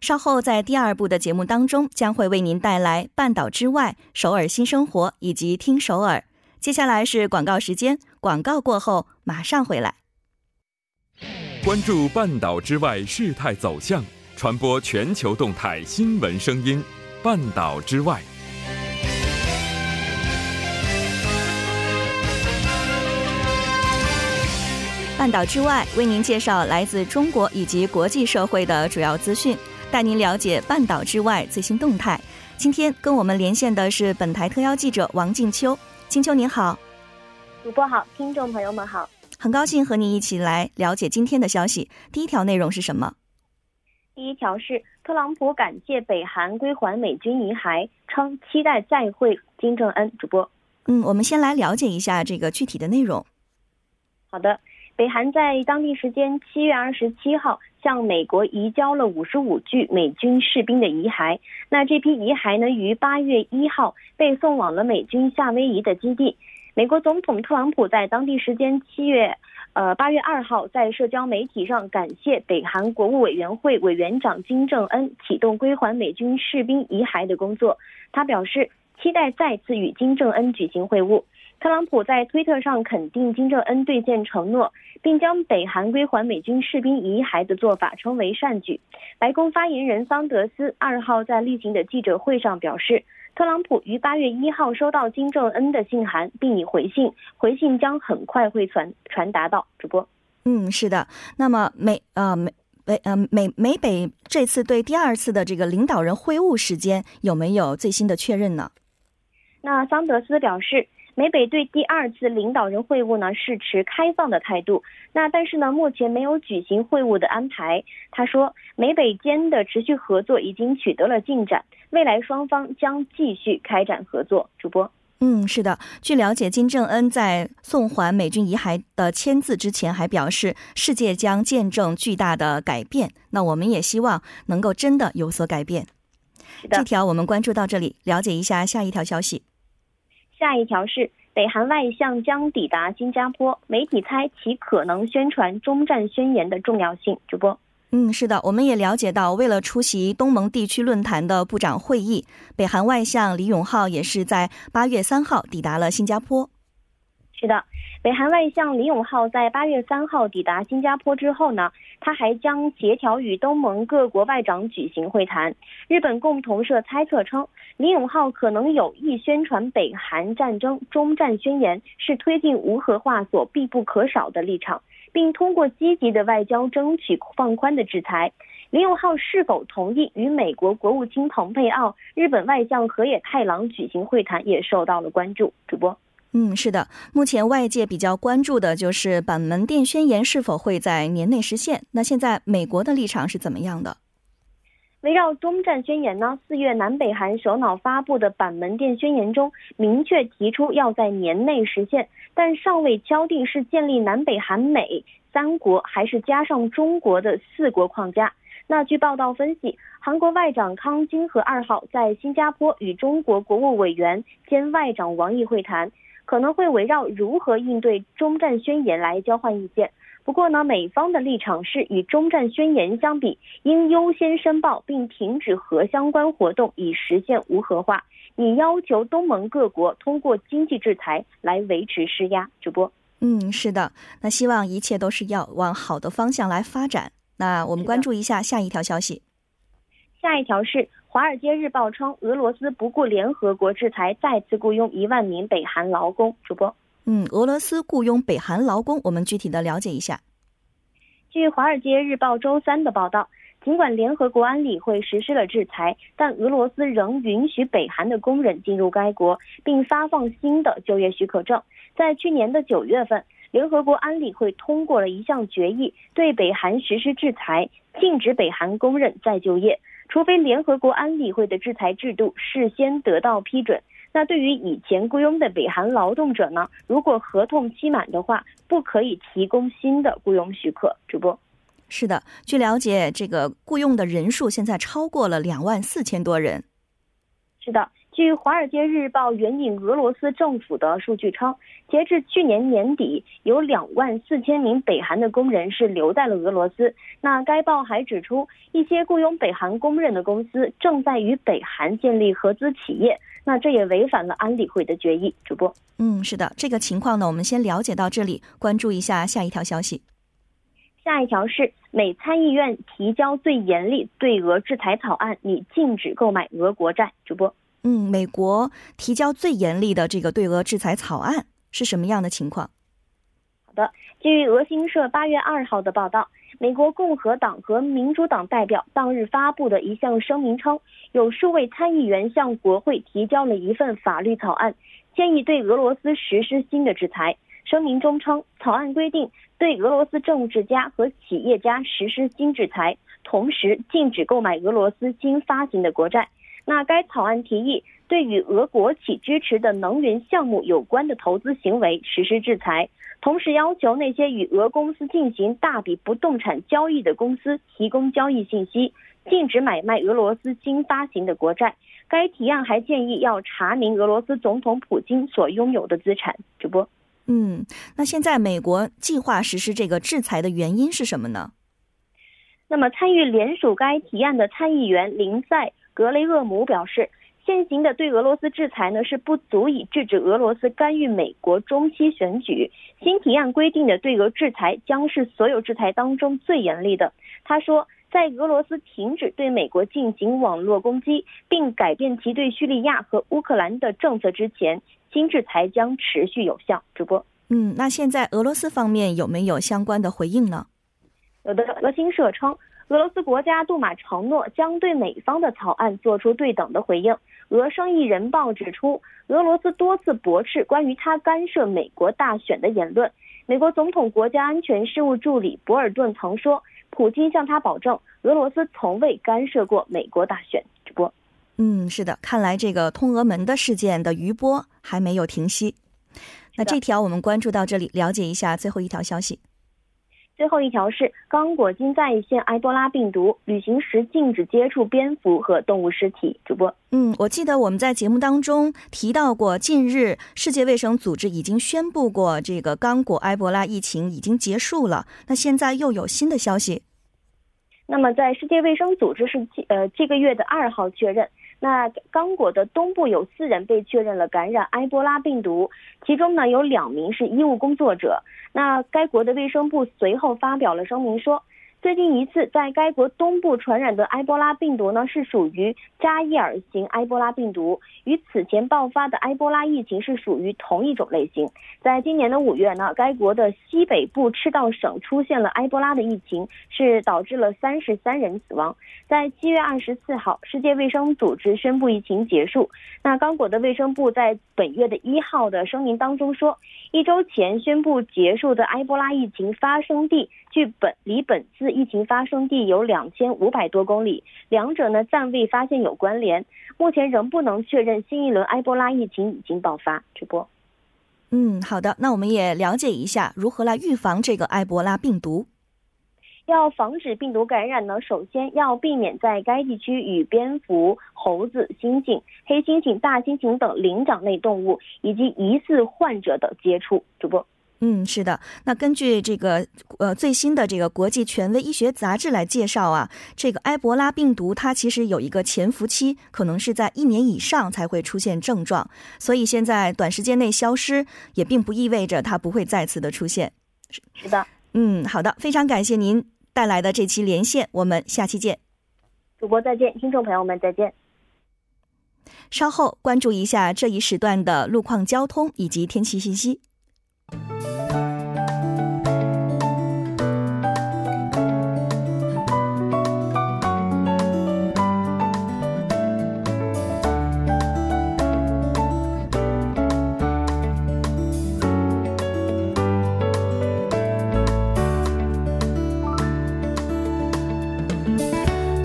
稍后在第二部的节目当中，将会为您带来《半岛之外》、首尔新生活以及听首尔。接下来是广告时间，广告过后马上回来。关注半岛之外事态走向，传播全球动态新闻声音。半岛之外。半岛之外，为您介绍来自中国以及国际社会的主要资讯，带您了解半岛之外最新动态。今天跟我们连线的是本台特邀记者王静秋，静秋您好，主播好，听众朋友们好，很高兴和您一起来了解今天的消息。第一条内容是什么？第一条是特朗普感谢北韩归还美军遗骸，称期待再会金正恩。主播，嗯，我们先来了解一下这个具体的内容。好的。北韩在当地时间七月二十七号向美国移交了五十五具美军士兵的遗骸。那这批遗骸呢，于八月一号被送往了美军夏威夷的基地。美国总统特朗普在当地时间七月，呃八月二号在社交媒体上感谢北韩国务委员会委员长金正恩启动归还美军士兵遗骸的工作。他表示期待再次与金正恩举行会晤。特朗普在推特上肯定金正恩兑现承诺，并将北韩归还美军士兵遗骸的做法称为善举。白宫发言人桑德斯二号在例行的记者会上表示，特朗普于八月一号收到金正恩的信函，并已回信，回信将很快会传传达到主播。嗯，是的。那么美呃美北呃美美北这次对第二次的这个领导人会晤时间有没有最新的确认呢？那桑德斯表示。美北对第二次领导人会晤呢是持开放的态度，那但是呢目前没有举行会晤的安排。他说，美北间的持续合作已经取得了进展，未来双方将继续开展合作。主播，嗯，是的。据了解，金正恩在送还美军遗骸的签字之前，还表示世界将见证巨大的改变。那我们也希望能够真的有所改变。这条我们关注到这里，了解一下下一条消息。下一条是北韩外相将抵达新加坡，媒体猜其可能宣传中战宣言的重要性。主播，嗯，是的，我们也了解到，为了出席东盟地区论坛的部长会议，北韩外相李永浩也是在八月三号抵达了新加坡。是的，北韩外相李永浩在八月三号抵达新加坡之后呢，他还将协调与东盟各国外长举行会谈。日本共同社猜测称，李永浩可能有意宣传北韩战争中战宣言是推进无核化所必不可少的立场，并通过积极的外交争取放宽的制裁。李永浩是否同意与美国国务卿蓬佩奥、日本外相河野太郎举行会谈，也受到了关注。主播。嗯，是的，目前外界比较关注的就是板门店宣言是否会在年内实现。那现在美国的立场是怎么样的？围绕中战宣言呢？四月南北韩首脑发布的板门店宣言中明确提出要在年内实现，但尚未敲定是建立南北韩美三国，还是加上中国的四国框架。那据报道分析，韩国外长康金和二号在新加坡与中国国务委员兼外长王毅会谈。可能会围绕如何应对中战宣言来交换意见。不过呢，美方的立场是与中战宣言相比，应优先申报并停止核相关活动，以实现无核化。你要求东盟各国通过经济制裁来维持施压。主播，嗯，是的，那希望一切都是要往好的方向来发展。那我们关注一下下一条消息。下一条是。《华尔街日报》称，俄罗斯不顾联合国制裁，再次雇佣一万名北韩劳工。主播，嗯，俄罗斯雇佣北韩劳工，我们具体的了解一下。据《华尔街日报》周三的报道，尽管联合国安理会实施了制裁，但俄罗斯仍允许北韩的工人进入该国，并发放新的就业许可证。在去年的九月份，联合国安理会通过了一项决议，对北韩实施制裁，禁止北韩工人再就业，除非联合国安理会的制裁制度事先得到批准。那对于以前雇佣的北韩劳动者呢？如果合同期满的话，不可以提供新的雇佣许可。主播，是的，据了解，这个雇佣的人数现在超过了两万四千多人。是的。据《华尔街日报》援引俄罗斯政府的数据称，截至去年年底，有两万四千名北韩的工人是留在了俄罗斯。那该报还指出，一些雇佣北韩工人的公司正在与北韩建立合资企业，那这也违反了安理会的决议。主播，嗯，是的，这个情况呢，我们先了解到这里，关注一下下一条消息。下一条是美参议院提交最严厉对俄制裁草案，拟禁止购买俄国债。主播。嗯，美国提交最严厉的这个对俄制裁草案是什么样的情况？好的，据俄新社八月二号的报道，美国共和党和民主党代表当日发布的一项声明称，有数位参议员向国会提交了一份法律草案，建议对俄罗斯实施新的制裁。声明中称，草案规定对俄罗斯政治家和企业家实施新制裁，同时禁止购买俄罗斯新发行的国债。那该草案提议对与俄国企支持的能源项目有关的投资行为实施制裁，同时要求那些与俄公司进行大笔不动产交易的公司提供交易信息，禁止买卖俄罗斯新发行的国债。该提案还建议要查明俄罗斯总统普京所拥有的资产。主播，嗯，那现在美国计划实施这个制裁的原因是什么呢？那么参与联署该提案的参议员林赛。格雷厄姆表示，现行的对俄罗斯制裁呢是不足以制止俄罗斯干预美国中期选举。新提案规定的对俄制裁将是所有制裁当中最严厉的。他说，在俄罗斯停止对美国进行网络攻击，并改变其对叙利亚和乌克兰的政策之前，新制裁将持续有效。主播，嗯，那现在俄罗斯方面有没有相关的回应呢？有的，俄新社称。俄罗斯国家杜马承诺将对美方的草案做出对等的回应。俄生意人报指出，俄罗斯多次驳斥关于他干涉美国大选的言论。美国总统国家安全事务助理博尔顿曾说，普京向他保证，俄罗斯从未干涉过美国大选。直播，嗯，是的，看来这个通俄门的事件的余波还没有停息。那这条我们关注到这里，了解一下最后一条消息。最后一条是刚果金在线埃博拉病毒，旅行时禁止接触蝙蝠和动物尸体。主播，嗯，我记得我们在节目当中提到过，近日世界卫生组织已经宣布过，这个刚果埃博拉疫情已经结束了。那现在又有新的消息。那么，在世界卫生组织是呃这个月的二号确认。那刚果的东部有四人被确认了感染埃博拉病毒，其中呢有两名是医务工作者。那该国的卫生部随后发表了声明说。最近一次在该国东部传染的埃博拉病毒呢，是属于扎伊尔型埃博拉病毒，与此前爆发的埃博拉疫情是属于同一种类型。在今年的五月呢，该国的西北部赤道省出现了埃博拉的疫情，是导致了三十三人死亡。在七月二十四号，世界卫生组织宣布疫情结束。那刚果的卫生部在本月的一号的声明当中说，一周前宣布结束的埃博拉疫情发生地距本离本次。疫情发生地有两千五百多公里，两者呢暂未发现有关联，目前仍不能确认新一轮埃博拉疫情已经爆发。直播，嗯，好的，那我们也了解一下如何来预防这个埃博拉病毒。要防止病毒感染呢，首先要避免在该地区与蝙蝠、猴子、猩猩、黑猩猩、大猩猩等灵长类动物以及疑似患者的接触。主播。嗯，是的。那根据这个呃最新的这个国际权威医学杂志来介绍啊，这个埃博拉病毒它其实有一个潜伏期，可能是在一年以上才会出现症状。所以现在短时间内消失，也并不意味着它不会再次的出现。是的。嗯，好的，非常感谢您带来的这期连线，我们下期见。主播再见，听众朋友们再见。稍后关注一下这一时段的路况、交通以及天气信息。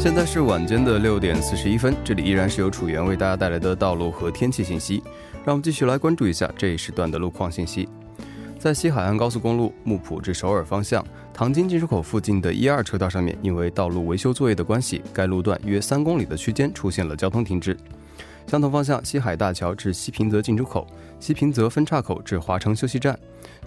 现在是晚间的六点四十一分这里依然是由楚源为大家带来的道路和天气信息。让我们继续来关注一下这一时段的路况信息。在西海岸高速公路木浦至首尔方向唐津进出口附近的一二车道上面，因为道路维修作业的关系，该路段约三公里的区间出现了交通停滞。相同方向，西海大桥至西平泽进出口、西平泽分岔口至华城休息站、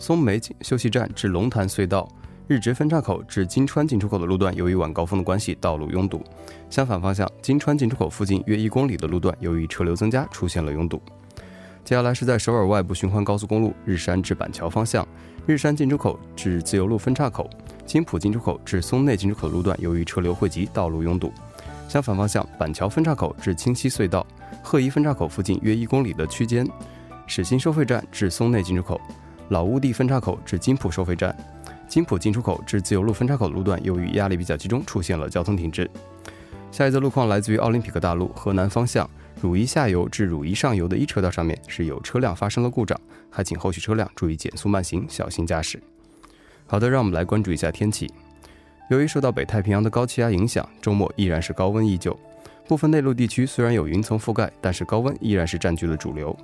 松梅休息站至龙潭隧道。日直分岔口至金川进出口的路段，由于晚高峰的关系，道路拥堵。相反方向，金川进出口附近约一公里的路段，由于车流增加，出现了拥堵。接下来是在首尔外部循环高速公路日山至板桥方向，日山进出口至自由路分岔口、金浦进出口至松内进出口路段，由于车流汇集，道路拥堵。相反方向，板桥分岔口至清溪隧道、鹤一分岔口附近约一公里的区间，始新收费站至松内进出口、老屋地分岔口至金浦收费站。金浦进出口至自由路分岔口路段，由于压力比较集中，出现了交通停滞。下一则路况来自于奥林匹克大路河南方向汝一下游至汝一上游的一车道上面是有车辆发生了故障，还请后续车辆注意减速慢行，小心驾驶。好的，让我们来关注一下天气。由于受到北太平洋的高气压影响，周末依然是高温依旧。部分内陆地区虽然有云层覆盖，但是高温依然是占据了主流。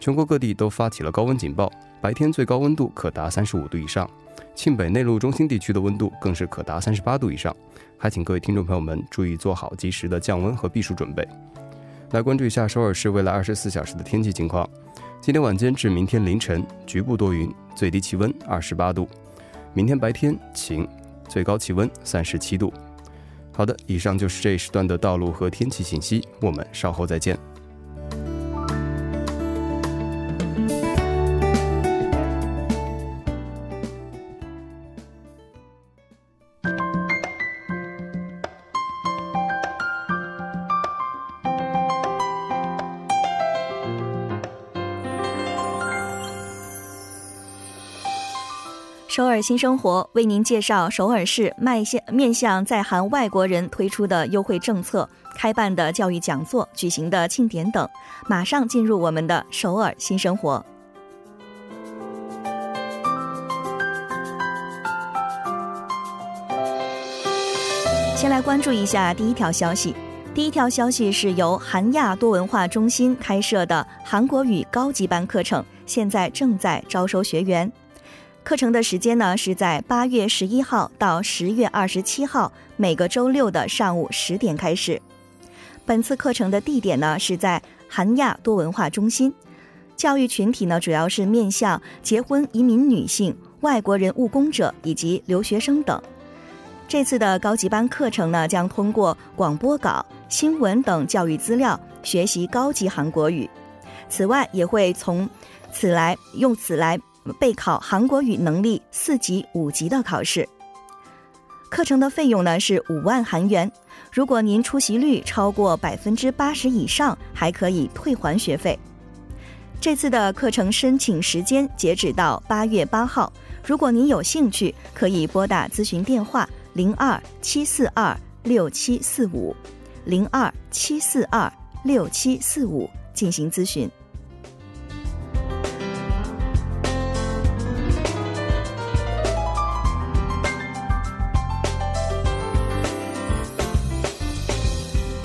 全国各地都发起了高温警报，白天最高温度可达三十五度以上。庆北内陆中心地区的温度更是可达三十八度以上，还请各位听众朋友们注意做好及时的降温和避暑准备。来关注一下首尔市未来二十四小时的天气情况：今天晚间至明天凌晨局部多云，最低气温二十八度；明天白天晴，最高气温三十七度。好的，以上就是这一时段的道路和天气信息，我们稍后再见。尔新生活为您介绍首尔市迈向面向在韩外国人推出的优惠政策、开办的教育讲座、举行的庆典等。马上进入我们的首尔新生活。先来关注一下第一条消息。第一条消息是由韩亚多文化中心开设的韩国语高级班课程，现在正在招收学员。课程的时间呢是在八月十一号到十月二十七号，每个周六的上午十点开始。本次课程的地点呢是在韩亚多文化中心，教育群体呢主要是面向结婚移民女性、外国人务工者以及留学生等。这次的高级班课程呢将通过广播稿、新闻等教育资料学习高级韩国语，此外也会从此来用此来。备考韩国语能力四级、五级的考试，课程的费用呢是五万韩元。如果您出席率超过百分之八十以上，还可以退还学费。这次的课程申请时间截止到八月八号。如果您有兴趣，可以拨打咨询电话零二七四二六七四五零二七四二六七四五进行咨询。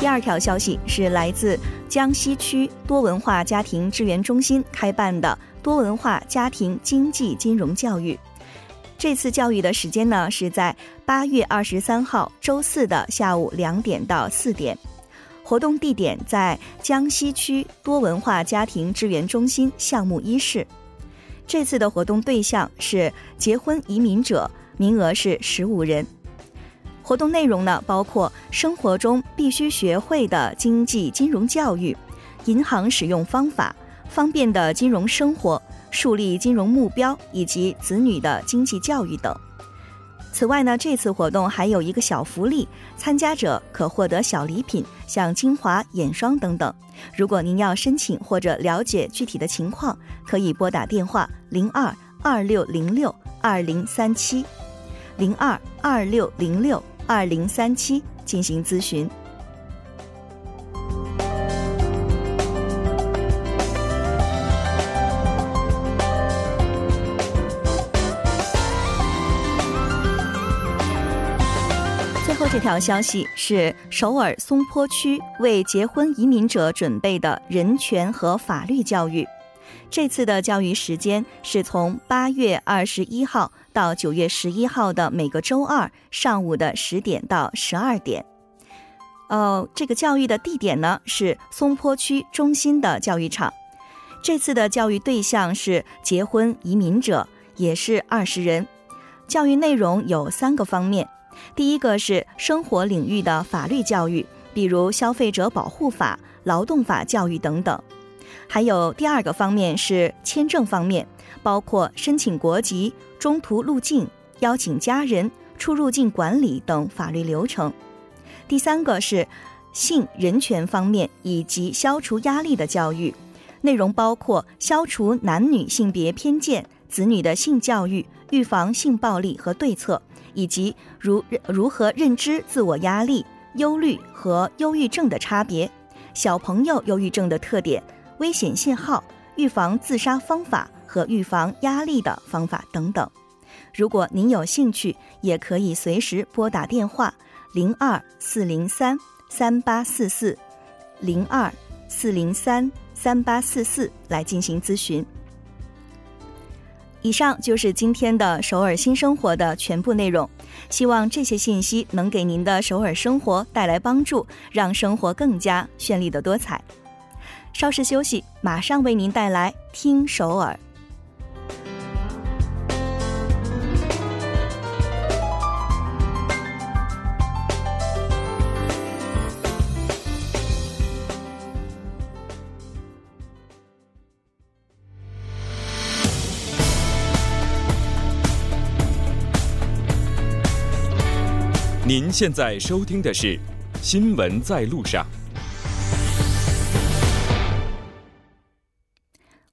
第二条消息是来自江西区多文化家庭支援中心开办的多文化家庭经济金融教育。这次教育的时间呢是在八月二十三号周四的下午两点到四点，活动地点在江西区多文化家庭支援中心项目一室。这次的活动对象是结婚移民者，名额是十五人。活动内容呢，包括生活中必须学会的经济金融教育、银行使用方法、方便的金融生活、树立金融目标以及子女的经济教育等。此外呢，这次活动还有一个小福利，参加者可获得小礼品，像精华、眼霜等等。如果您要申请或者了解具体的情况，可以拨打电话零二二六零六二零三七零二二六零六。二零三七进行咨询。最后这条消息是首尔松坡区为结婚移民者准备的人权和法律教育。这次的教育时间是从八月二十一号到九月十一号的每个周二上午的十点到十二点。呃，这个教育的地点呢是松坡区中心的教育场。这次的教育对象是结婚移民者，也是二十人。教育内容有三个方面，第一个是生活领域的法律教育，比如消费者保护法、劳动法教育等等；还有第二个方面是签证方面，包括申请国籍、中途入境、邀请家人、出入境管理等法律流程；第三个是性人权方面以及消除压力的教育，内容包括消除男女性别偏见、子女的性教育。预防性暴力和对策，以及如如何认知自我压力、忧虑和忧郁症的差别，小朋友忧郁症的特点、危险信号、预防自杀方法和预防压力的方法等等。如果您有兴趣，也可以随时拨打电话零二四零三三八四四零二四零三三八四四来进行咨询。以上就是今天的首尔新生活的全部内容，希望这些信息能给您的首尔生活带来帮助，让生活更加绚丽的多彩。稍事休息，马上为您带来听首尔。您现在收听的是《新闻在路上》，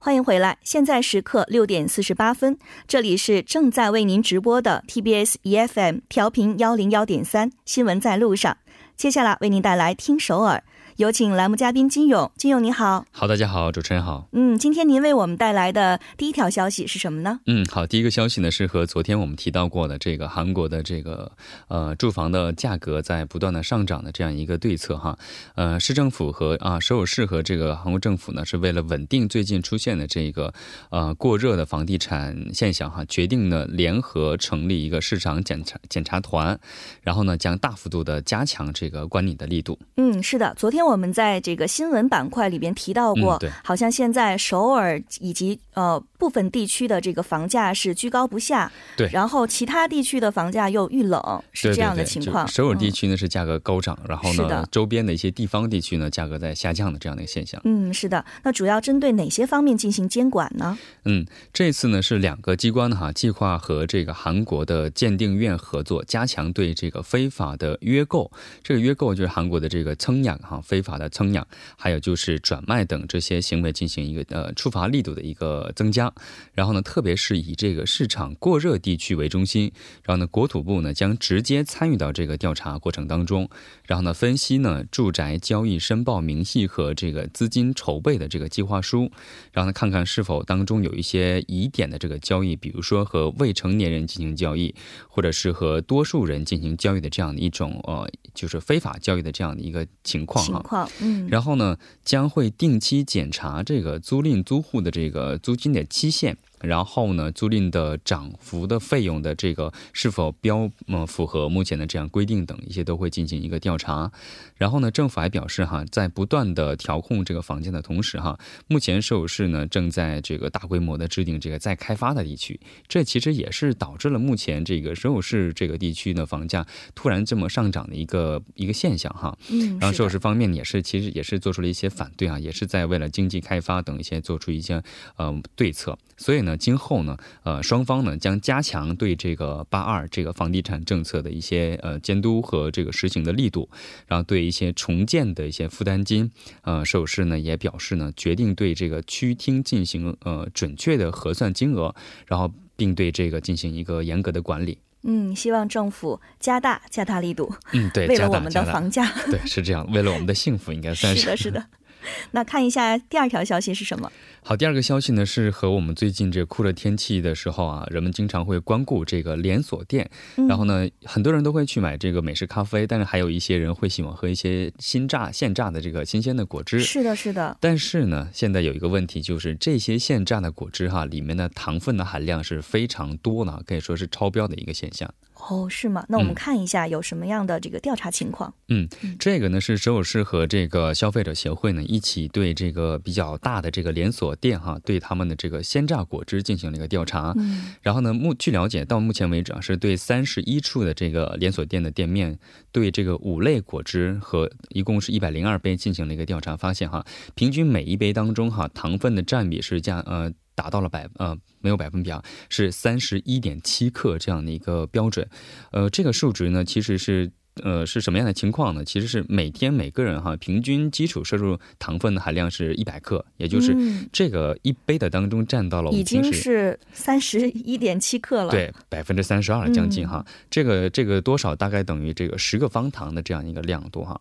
欢迎回来。现在时刻六点四十八分，这里是正在为您直播的 TBS EFM 调频幺零幺点三《新闻在路上》。接下来为您带来听首尔。有请栏目嘉宾金勇，金勇你好，好，大家好，主持人好，嗯，今天您为我们带来的第一条消息是什么呢？嗯，好，第一个消息呢是和昨天我们提到过的这个韩国的这个呃住房的价格在不断的上涨的这样一个对策哈，呃，市政府和啊首尔市和这个韩国政府呢是为了稳定最近出现的这个呃过热的房地产现象哈，决定呢联合成立一个市场检查检查团，然后呢将大幅度的加强这个管理的力度。嗯，是的，昨天。我们在这个新闻板块里边提到过，好像现在首尔以及呃部分地区的这个房价是居高不下，对，然后其他地区的房价又遇冷，是这样的情况。首尔地区呢是价格高涨，然后呢周边的一些地方地区呢价格在下降的这样的一个现象。嗯，是的。那主要针对哪些方面进行监管呢？嗯，这次呢是两个机关哈计划和这个韩国的鉴定院合作，加强对这个非法的约购，这个约购就是韩国的这个蹭养哈非。非法的蹭养，还有就是转卖等这些行为进行一个呃处罚力度的一个增加。然后呢，特别是以这个市场过热地区为中心。然后呢，国土部呢将直接参与到这个调查过程当中。然后呢，分析呢住宅交易申报明细和这个资金筹备的这个计划书。然后呢，看看是否当中有一些疑点的这个交易，比如说和未成年人进行交易，或者是和多数人进行交易的这样的一种呃，就是非法交易的这样的一个情况哈。况，嗯，然后呢，将会定期检查这个租赁租户的这个租金的期限。然后呢，租赁的涨幅的费用的这个是否标呃符合目前的这样规定等一些都会进行一个调查。然后呢，政府还表示哈，在不断的调控这个房价的同时哈，目前首尔市呢正在这个大规模的制定这个再开发的地区，这其实也是导致了目前这个首尔市这个地区的房价突然这么上涨的一个一个现象哈。嗯，然后首尔市方面也是其实也是做出了一些反对啊，也是在为了经济开发等一些做出一些呃对策，所以呢。今后呢，呃，双方呢将加强对这个八二这个房地产政策的一些呃监督和这个实行的力度，然后对一些重建的一些负担金，呃，首饰呢也表示呢决定对这个区厅进行呃准确的核算金额，然后并对这个进行一个严格的管理。嗯，希望政府加大加大力度。嗯，对，为了我们的房价，对，是这样，为了我们的幸福，应该算是是的，是的。那看一下第二条消息是什么？好，第二个消息呢是和我们最近这酷热天气的时候啊，人们经常会光顾这个连锁店，然后呢，很多人都会去买这个美式咖啡，但是还有一些人会喜欢喝一些新榨现榨的这个新鲜的果汁。是的，是的。但是呢，现在有一个问题，就是这些现榨的果汁哈，里面的糖分的含量是非常多的，可以说是超标的一个现象。哦，是吗？那我们看一下有什么样的这个调查情况。嗯，这个呢是首尔市和这个消费者协会呢一起对这个比较大的这个连锁店哈，对他们的这个鲜榨果汁进行了一个调查。嗯，然后呢，目据了解到目前为止啊，是对三十一处的这个连锁店的店面，对这个五类果汁和一共是一百零二杯进行了一个调查，发现哈，平均每一杯当中哈糖分的占比是降呃。达到了百呃没有百分比啊，是三十一点七克这样的一个标准，呃，这个数值呢其实是。呃，是什么样的情况呢？其实是每天每个人哈，平均基础摄入糖分的含量是一百克，也就是这个一杯的当中占到了已经是三十一点七克了，对，百分之三十二将近哈。这个这个多少大概等于这个十个方糖的这样一个量度哈。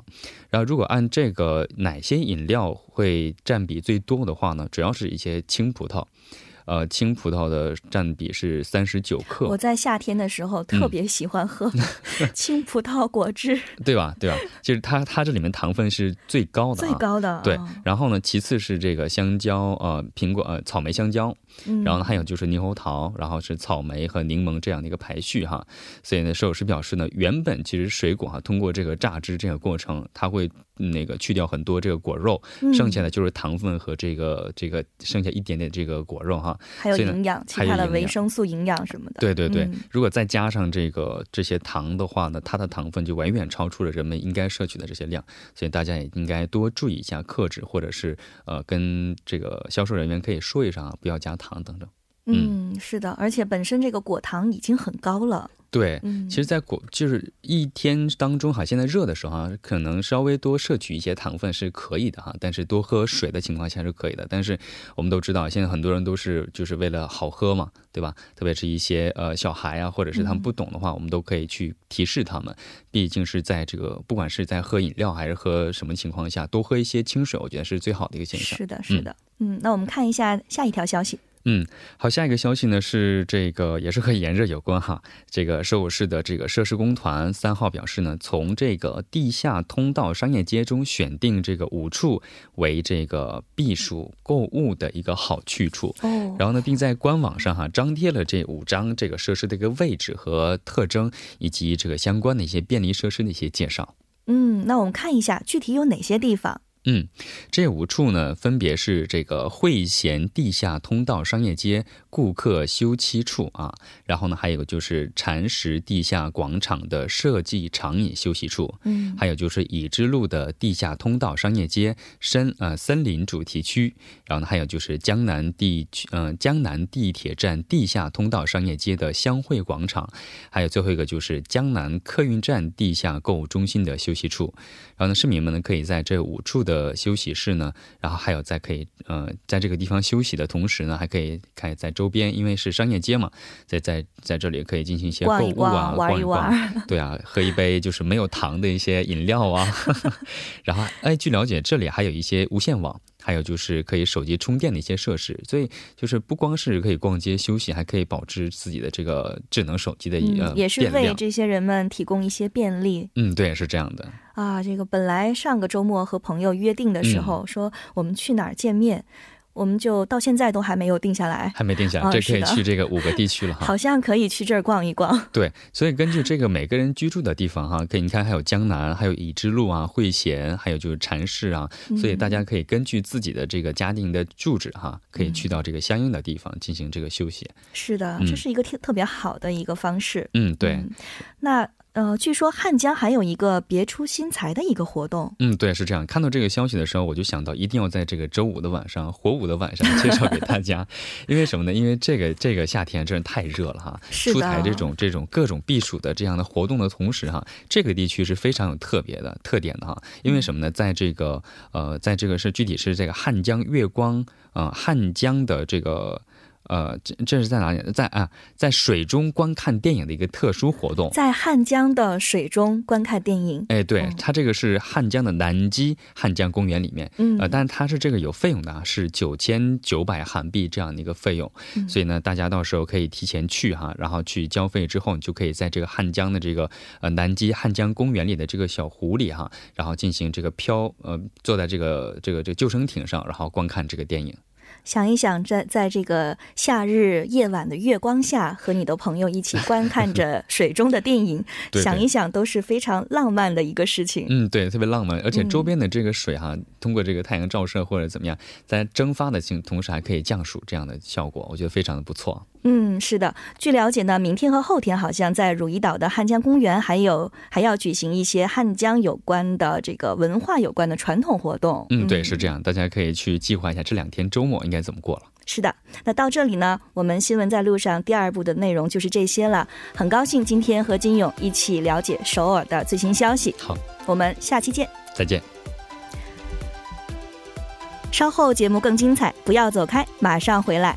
然后如果按这个哪些饮料会占比最多的话呢？主要是一些青葡萄。呃，青葡萄的占比是三十九克。我在夏天的时候特别喜欢喝 青葡萄果汁，对吧？对吧？就是它，它这里面糖分是最高的，最高的。对，然后呢，其次是这个香蕉，呃，苹果，呃，草莓香蕉，然后呢，还有就是猕猴桃，然后是草莓和柠檬这样的一个排序哈。所以呢，摄影师表示呢，原本其实水果哈，通过这个榨汁这个过程，它会。那个去掉很多这个果肉，剩下的就是糖分和这个这个剩下一点点这个果肉哈，还有营养，其他的维生素营养什么的。对对对，如果再加上这个这些糖的话呢，它的糖分就远远超出了人们应该摄取的这些量，所以大家也应该多注意一下克制，或者是呃跟这个销售人员可以说一声啊，不要加糖等等。嗯，是的，而且本身这个果糖已经很高了。对，其实，在果就是一天当中哈，现在热的时候啊，可能稍微多摄取一些糖分是可以的哈，但是多喝水的情况下是可以的。但是我们都知道，现在很多人都是就是为了好喝嘛，对吧？特别是一些呃小孩啊，或者是他们不懂的话，我们都可以去提示他们。毕竟是在这个不管是在喝饮料还是喝什么情况下，多喝一些清水，我觉得是最好的一个现象。是的，是的。嗯，那我们看一下下一条消息。嗯，好，下一个消息呢是这个也是和炎热有关哈。这个首尔市的这个设施工团三号表示呢，从这个地下通道商业街中选定这个五处为这个避暑购物的一个好去处。哦，然后呢，并在官网上哈张贴了这五张这个设施的一个位置和特征，以及这个相关的一些便利设施的一些介绍。嗯，那我们看一下具体有哪些地方。嗯，这五处呢，分别是这个汇贤地下通道商业街顾客休憩处啊，然后呢，还有就是禅石地下广场的设计长椅休息处，嗯，还有就是已知路的地下通道商业街森呃森林主题区，然后呢，还有就是江南地区嗯江南地铁站地下通道商业街的相会广场，还有最后一个就是江南客运站地下购物中心的休息处，然后呢，市民们呢可以在这五处的。的休息室呢，然后还有在可以呃在这个地方休息的同时呢，还可以看在周边，因为是商业街嘛，在在在这里可以进行一些购物啊，逛一逛，对啊，喝一杯就是没有糖的一些饮料啊，然后哎，据了解这里还有一些无线网。还有就是可以手机充电的一些设施，所以就是不光是可以逛街休息，还可以保持自己的这个智能手机的一个也是为这些人们提供一些便利。嗯，对，是这样的。啊，这个本来上个周末和朋友约定的时候，说我们去哪儿见面。我们就到现在都还没有定下来，还没定下来，这可以去这个五个地区了哈。好像可以去这儿逛一逛。对，所以根据这个每个人居住的地方哈，可以你看还有江南，还有已知路啊、会贤，还有就是禅市啊，所以大家可以根据自己的这个家庭的住址哈，可以去到这个相应的地方进行这个休息。是的，这是一个特特别好的一个方式。嗯，对。那。呃，据说汉江还有一个别出心裁的一个活动。嗯，对，是这样。看到这个消息的时候，我就想到一定要在这个周五的晚上，火舞的晚上介绍给大家。因为什么呢？因为这个这个夏天真是太热了哈。是出台这种这种各种避暑的这样的活动的同时哈，这个地区是非常有特别的特点的哈。因为什么呢？在这个呃，在这个是具体是这个汉江月光啊，汉江的这个。呃，这这是在哪里？在啊，在水中观看电影的一个特殊活动，在汉江的水中观看电影。哎，对，它这个是汉江的南基汉江公园里面，嗯，呃，但是它是这个有费用的啊，是九千九百韩币这样的一个费用，所以呢，大家到时候可以提前去哈，然后去交费之后，你就可以在这个汉江的这个呃南基汉江公园里的这个小湖里哈，然后进行这个漂呃，坐在这个这个这个救生艇上，然后观看这个电影。想一想，在在这个夏日夜晚的月光下，和你的朋友一起观看着 水中的电影，想一想都是非常浪漫的一个事情。嗯，对，特别浪漫，而且周边的这个水哈，通过这个太阳照射或者怎么样，在蒸发的情同时还可以降暑，这样的效果，我觉得非常的不错。嗯，是的。据了解呢，明天和后天好像在汝矣岛的汉江公园，还有还要举行一些汉江有关的这个文化有关的传统活动。嗯，对，是这样，大家可以去计划一下这两天周末应该怎么过了。是的，那到这里呢，我们新闻在路上第二部的内容就是这些了。很高兴今天和金勇一起了解首尔的最新消息。好，我们下期见，再见。稍后节目更精彩，不要走开，马上回来。